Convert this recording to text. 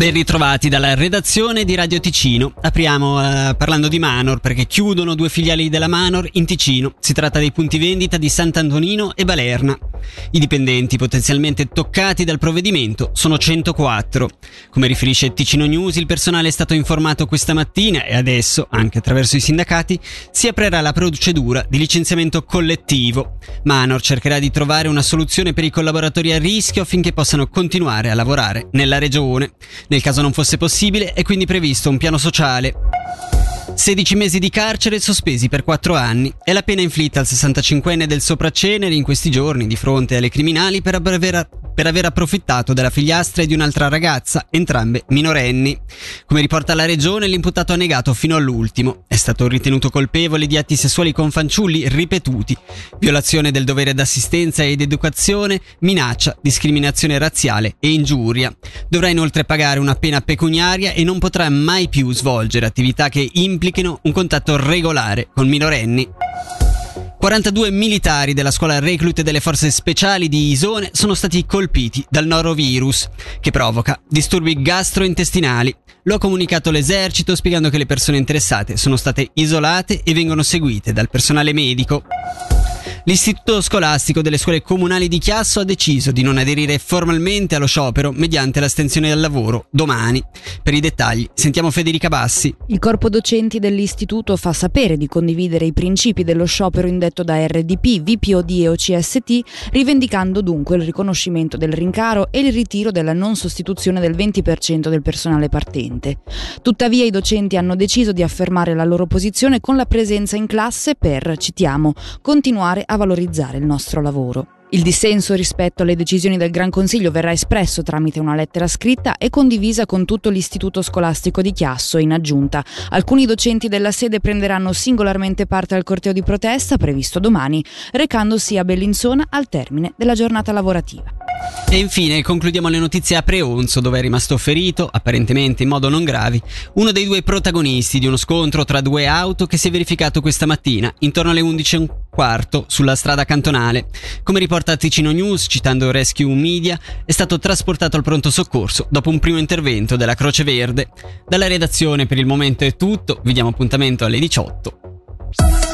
Ben ritrovati dalla redazione di Radio Ticino. Apriamo eh, parlando di Manor perché chiudono due filiali della Manor in Ticino. Si tratta dei punti vendita di Sant'Antonino e Balerna. I dipendenti potenzialmente toccati dal provvedimento sono 104. Come riferisce Ticino News, il personale è stato informato questa mattina e adesso, anche attraverso i sindacati, si aprirà la procedura di licenziamento collettivo. Manor cercherà di trovare una soluzione per i collaboratori a rischio affinché possano continuare a lavorare nella regione. Nel caso non fosse possibile, è quindi previsto un piano sociale. 16 mesi di carcere sospesi per 4 anni. È la pena inflitta al 65enne del Sopracenere in questi giorni di fronte alle criminali per aver per aver approfittato della figliastra di un'altra ragazza, entrambe minorenni. Come riporta la regione, l'imputato ha negato fino all'ultimo. È stato ritenuto colpevole di atti sessuali con fanciulli ripetuti, violazione del dovere d'assistenza ed educazione, minaccia, discriminazione razziale e ingiuria. Dovrà inoltre pagare una pena pecuniaria e non potrà mai più svolgere attività che implichino un contatto regolare con minorenni. 42 militari della scuola reclute delle forze speciali di Isone sono stati colpiti dal norovirus, che provoca disturbi gastrointestinali. Lo ha comunicato l'esercito spiegando che le persone interessate sono state isolate e vengono seguite dal personale medico. L'istituto scolastico delle scuole comunali di Chiasso ha deciso di non aderire formalmente allo sciopero mediante l'astensione dal lavoro domani. Per i dettagli sentiamo Federica Bassi. Il corpo docenti dell'istituto fa sapere di condividere i principi dello sciopero indetto da RDP, VPOD e OCST, rivendicando dunque il riconoscimento del rincaro e il ritiro della non sostituzione del 20% del personale partente. Tuttavia i docenti hanno deciso di affermare la loro posizione con la presenza in classe per, citiamo, continuare a valorizzare il nostro lavoro. Il dissenso rispetto alle decisioni del Gran Consiglio verrà espresso tramite una lettera scritta e condivisa con tutto l'istituto scolastico di Chiasso in aggiunta. Alcuni docenti della sede prenderanno singolarmente parte al corteo di protesta previsto domani, recandosi a Bellinzona al termine della giornata lavorativa. E infine concludiamo le notizie a Preonzo, dove è rimasto ferito, apparentemente in modo non grave, uno dei due protagonisti di uno scontro tra due auto che si è verificato questa mattina, intorno alle 11.15 sulla strada cantonale. Come riporta Ticino News, citando Rescue Media, è stato trasportato al pronto soccorso dopo un primo intervento della Croce Verde. Dalla redazione per il momento è tutto, vi diamo appuntamento alle 18.